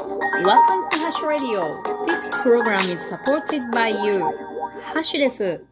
Welcome to Hash Radio. This program is supported by you. ハッシュです。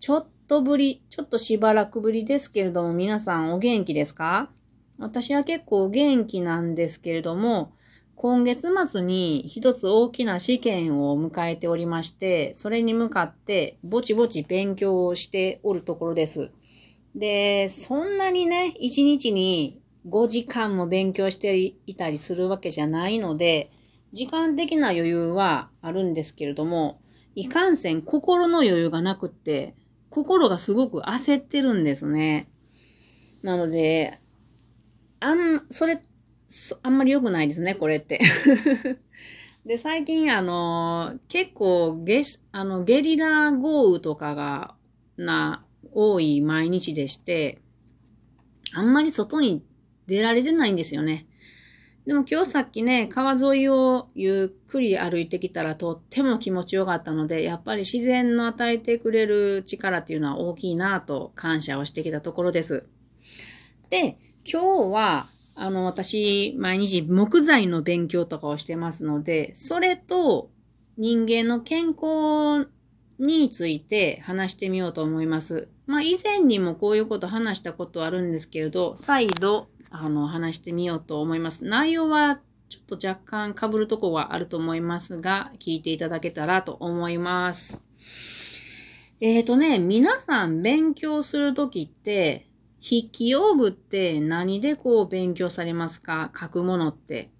ちょっとぶり、ちょっとしばらくぶりですけれども、皆さんお元気ですか？私は結構元気なんですけれども、今月末に一つ大きな試験を迎えておりまして、それに向かってぼちぼち勉強をしておるところです。で、そんなにね、一日に5時間も勉強していたりするわけじゃないので、時間的な余裕はあるんですけれども、いかんせん心の余裕がなくって、心がすごく焦ってるんですね。なので、あん、それ、あんまり良くないですね、これって。で、最近、あの、結構ゲあの、ゲリラ豪雨とかが、な、多い毎日でして、あんまり外に出られてないんですよね。でも今日さっきね、川沿いをゆっくり歩いてきたらとっても気持ちよかったので、やっぱり自然の与えてくれる力っていうのは大きいなと感謝をしてきたところです。で、今日は、あの、私、毎日木材の勉強とかをしてますので、それと人間の健康について話してみようと思います。まあ、以前にもこういうこと話したことあるんですけれど、再度、あの、話してみようと思います。内容はちょっと若干被るとこはあると思いますが、聞いていただけたらと思います。えっ、ー、とね、皆さん勉強するときって、筆記用具って何でこう勉強されますか？書くものって。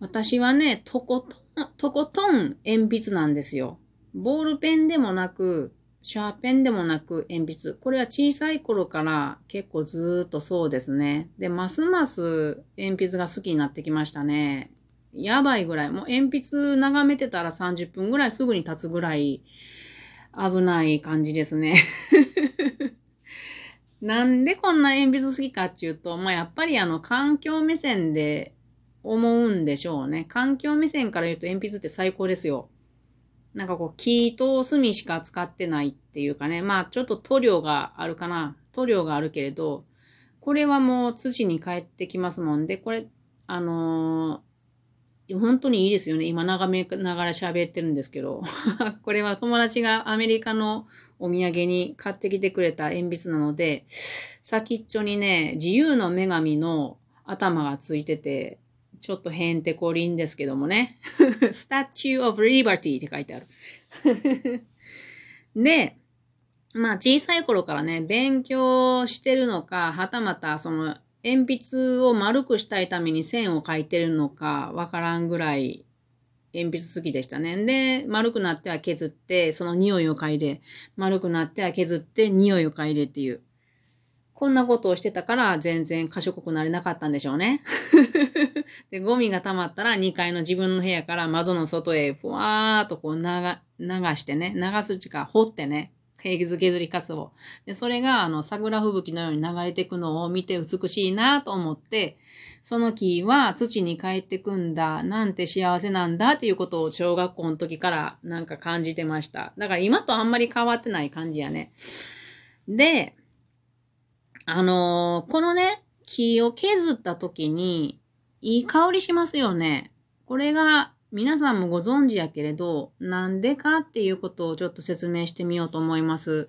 私はね、とことん、とことん鉛筆なんですよ。ボールペンでもなく、シャーペンでもなく鉛筆。これは小さい頃から結構ずーっとそうですね。で、ますます鉛筆が好きになってきましたね。やばいぐらい。もう鉛筆眺めてたら30分ぐらいすぐに経つぐらい危ない感じですね。なんでこんな鉛筆好きかっていうと、まあ、やっぱりあの環境目線で思うんでしょうね。環境目線から言うと鉛筆って最高ですよ。なんかこう、木と墨しか使ってないっていうかね、まあちょっと塗料があるかな。塗料があるけれど、これはもう土に帰ってきますもんで、これ、あのー、本当にいいですよね。今眺めながら喋ってるんですけど。これは友達がアメリカのお土産に買ってきてくれた鉛筆なので、先っちょにね、自由の女神の頭がついてて、ちょっとへんてこりんですけどもね。Statue of Liberty って書いてある。で、まあ小さい頃からね、勉強してるのか、はたまたその鉛筆を丸くしたいために線を描いてるのかわからんぐらい鉛筆好きでしたね。で、丸くなっては削って、その匂いを嗅いで、丸くなっては削って匂いを嗅いでっていう。こんなことをしてたから全然賢くなれなかったんでしょうね。で、ゴミが溜まったら2階の自分の部屋から窓の外へふわーっとこう流してね、流すちか掘ってね、平気づ削りかすを。で、それがあの桜吹雪のように流れていくのを見て美しいなと思って、その木は土に帰ってくんだ、なんて幸せなんだっていうことを小学校の時からなんか感じてました。だから今とあんまり変わってない感じやね。で、あのー、このね、木を削った時に、いい香りしますよね。これが皆さんもご存知やけれど、なんでかっていうことをちょっと説明してみようと思います。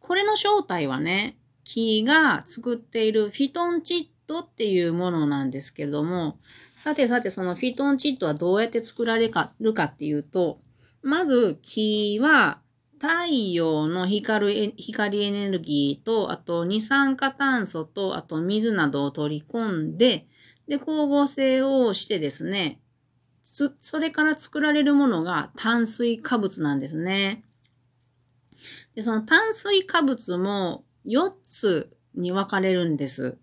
これの正体はね、木が作っているフィトンチッドっていうものなんですけれども、さてさてそのフィトンチッドはどうやって作られるかっていうと、まず木は太陽の光光エネルギーと、あと二酸化炭素と、あと水などを取り込んで、で、光合成をしてですね、それから作られるものが炭水化物なんですね。で、その炭水化物も4つに分かれるんです。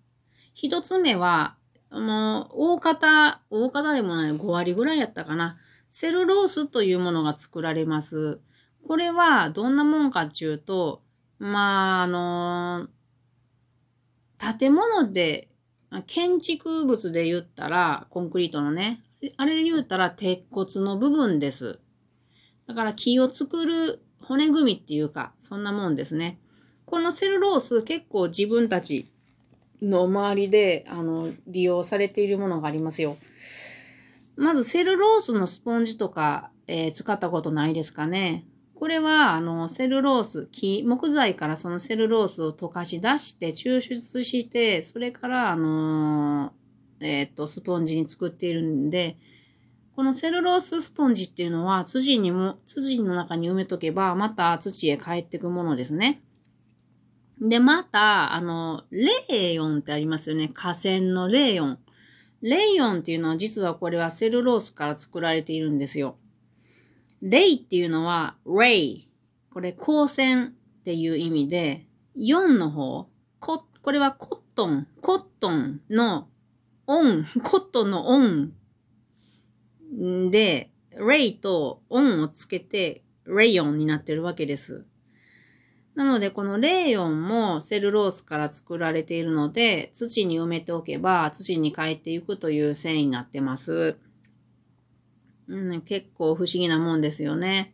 1つ目は、あの、大方、大方でもない5割ぐらいやったかな。セルロースというものが作られます。これはどんなもんかっていうと、まあ、あの建物で、建築物で言ったら、コンクリートのね、あれで言ったら鉄骨の部分です。だから木を作る骨組みっていうか、そんなもんですね。このセルロース結構自分たちの周りであの利用されているものがありますよ。まずセルロースのスポンジとか、えー、使ったことないですかね。これは、あの、セルロース、木、木材からそのセルロースを溶かし出して、抽出して、それから、あのえっ、と、スポンジに作っているんで、このセルローススポンジっていうのは、土にも、土の中に埋めとけば、また土へ帰ってくものですね。で、また、あの、レーヨンってありますよね。河川のレーヨン。レーヨンっていうのは実はこれはセルロースから作られているんですよ。レイっていうのは、レイ。これ、光線っていう意味で、4の方、こ、これはコットン、コットンのオン、コットンのオンで、レイとオンをつけて、レイヨンになってるわけです。なので、このレイヨンもセルロースから作られているので、土に埋めておけば土に帰っていくという繊維になってます。うん、結構不思議なもんですよね。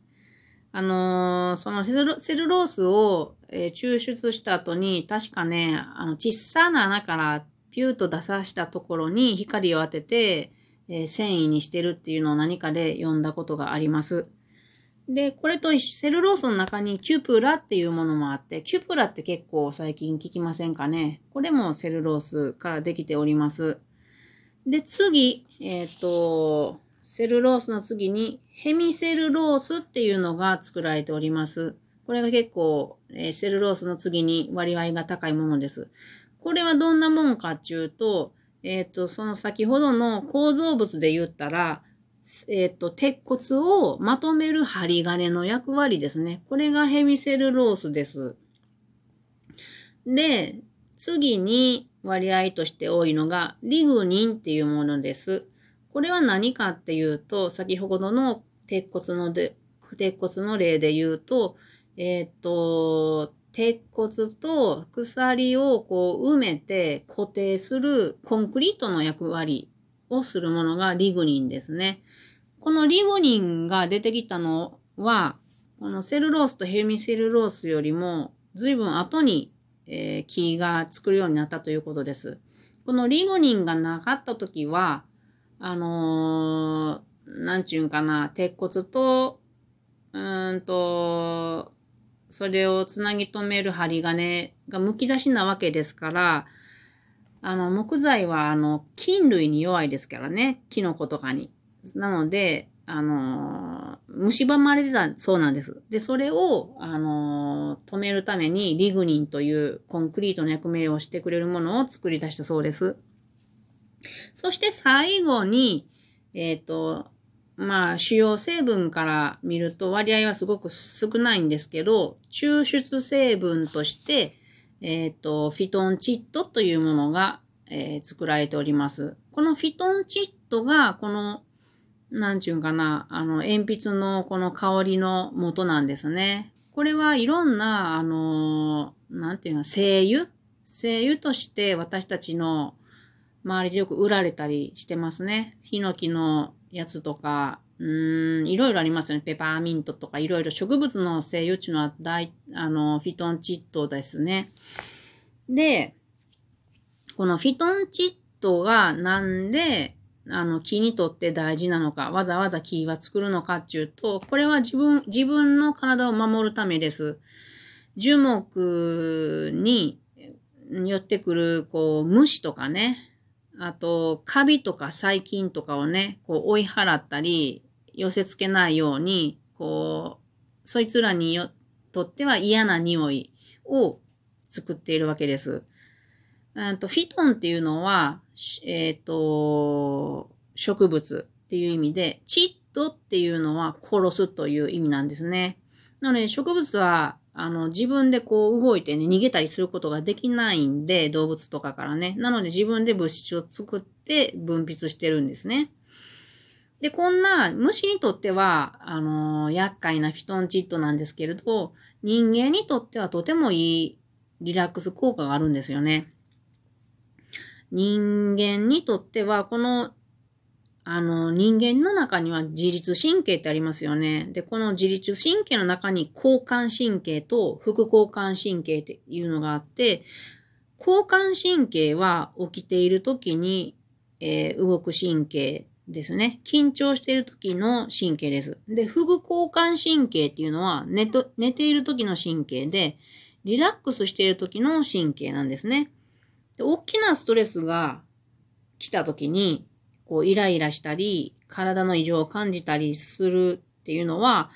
あのー、そのセルロースを、え、抽出した後に、確かね、あの、小さな穴からピューと出さしたところに光を当てて、えー、繊維にしてるっていうのを何かで読んだことがあります。で、これとセルロースの中にキュプラっていうものもあって、キュプラって結構最近聞きませんかね。これもセルロースからできております。で、次、えっ、ー、と、セルロースの次にヘミセルロースっていうのが作られております。これが結構、えー、セルロースの次に割合が高いものです。これはどんなもんかっていうと、えっ、ー、と、その先ほどの構造物で言ったら、えっ、ー、と、鉄骨をまとめる針金の役割ですね。これがヘミセルロースです。で、次に割合として多いのがリグニンっていうものです。これは何かっていうと、先ほどの鉄骨ので、鉄骨の例で言うと、えっ、ー、と、鉄骨と鎖をこう埋めて固定するコンクリートの役割をするものがリグニンですね。このリグニンが出てきたのは、このセルロースとヘミセルロースよりも随分後に、えー、木が作るようになったということです。このリグニンがなかった時は、あのー、なんちゅうかな、鉄骨と、うんと、それをつなぎ止める針金が剥き出しなわけですから、あの、木材は、あの、菌類に弱いですからね。キノコとかに。なので、あのー、蝕まれてたそうなんです。で、それを、あのー、止めるためにリグニンというコンクリートの役目をしてくれるものを作り出したそうです。そして最後に、えっ、ー、と、まあ、主要成分から見ると割合はすごく少ないんですけど、抽出成分として、えっ、ー、と、フィトンチッドというものが、えー、作られております。このフィトンチッドが、この、なんちゅうかな、あの、鉛筆のこの香りの元なんですね。これはいろんな、あの、なんていうの、精油？精油として私たちの周りでよく売られたりしてますね。ヒノキのやつとか、うーん、いろいろありますよね。ペパーミントとかいろいろ植物の精油っていうのは大、あの、フィトンチッドですね。で、このフィトンチッドがなんで、あの、木にとって大事なのか、わざわざ木は作るのかっていうと、これは自分、自分の体を守るためです。樹木に寄ってくる、こう、虫とかね、あと、カビとか細菌とかをね、こう追い払ったり、寄せ付けないように、こう、そいつらによとっては嫌な匂いを作っているわけです。とフィトンっていうのは、えっ、ー、と、植物っていう意味で、チッドっていうのは殺すという意味なんですね。なので植物はあの、自分でこう動いてね、逃げたりすることができないんで、動物とかからね。なので自分で物質を作って分泌してるんですね。で、こんな虫にとっては、あのー、厄介なフィトンチッドなんですけれど、人間にとってはとてもいいリラックス効果があるんですよね。人間にとっては、このあの、人間の中には自律神経ってありますよね。で、この自律神経の中に交感神経と副交感神経っていうのがあって、交感神経は起きている時に、えー、動く神経。ですね。緊張している時の神経です。で、副交感神経っていうのは寝と寝ている時の神経で、リラックスしている時の神経なんですね。で大きなストレスが来た時に、こうイライラしたり、体の異常を感じたりするっていうのは、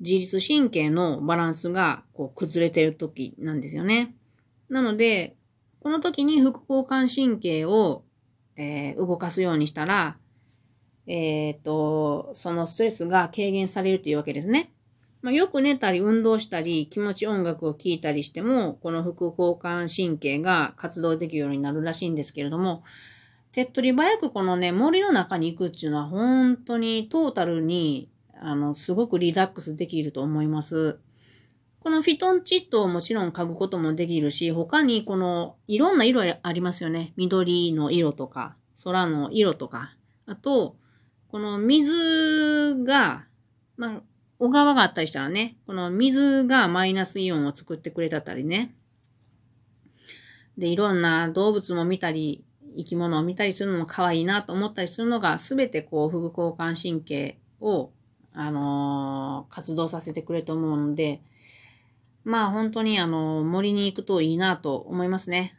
自律神経のバランスがこう崩れてる時なんですよね。なので、この時に副交感神経を、えー、動かすようにしたら、えっ、と、そのストレスが軽減されるというわけですね。まあ、よく寝たり運動したり気持ち音楽を聴いたりしても、この副交感神経が活動できるようになるらしいんですけれども、手っ取り早くこのね、森の中に行くっていうのは本当にトータルに、あの、すごくリラックスできると思います。このフィトンチッドをもちろん嗅ぐこともできるし、他にこのいろんな色ありますよね。緑の色とか、空の色とか。あと、この水が、まあ、小川があったりしたらね、この水がマイナスイオンを作ってくれたったりね。で、いろんな動物も見たり、生き物を見たりするのも可愛いなと思ったりするのが、すべてこう、副交感神経を、あのー、活動させてくれると思うので、まあ本当にあの、森に行くといいなと思いますね。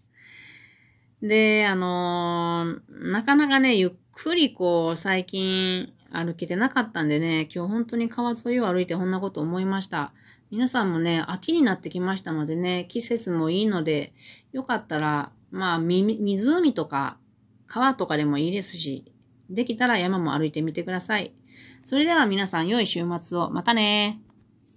で、あのー、なかなかね、ゆっくりこう、最近歩けてなかったんでね、今日本当に川沿いを歩いてこんなこと思いました。皆さんもね、秋になってきましたのでね、季節もいいので、よかったら、まあ、み湖とか川とかでもいいですし、できたら山も歩いてみてください。それでは皆さん良い週末を。またね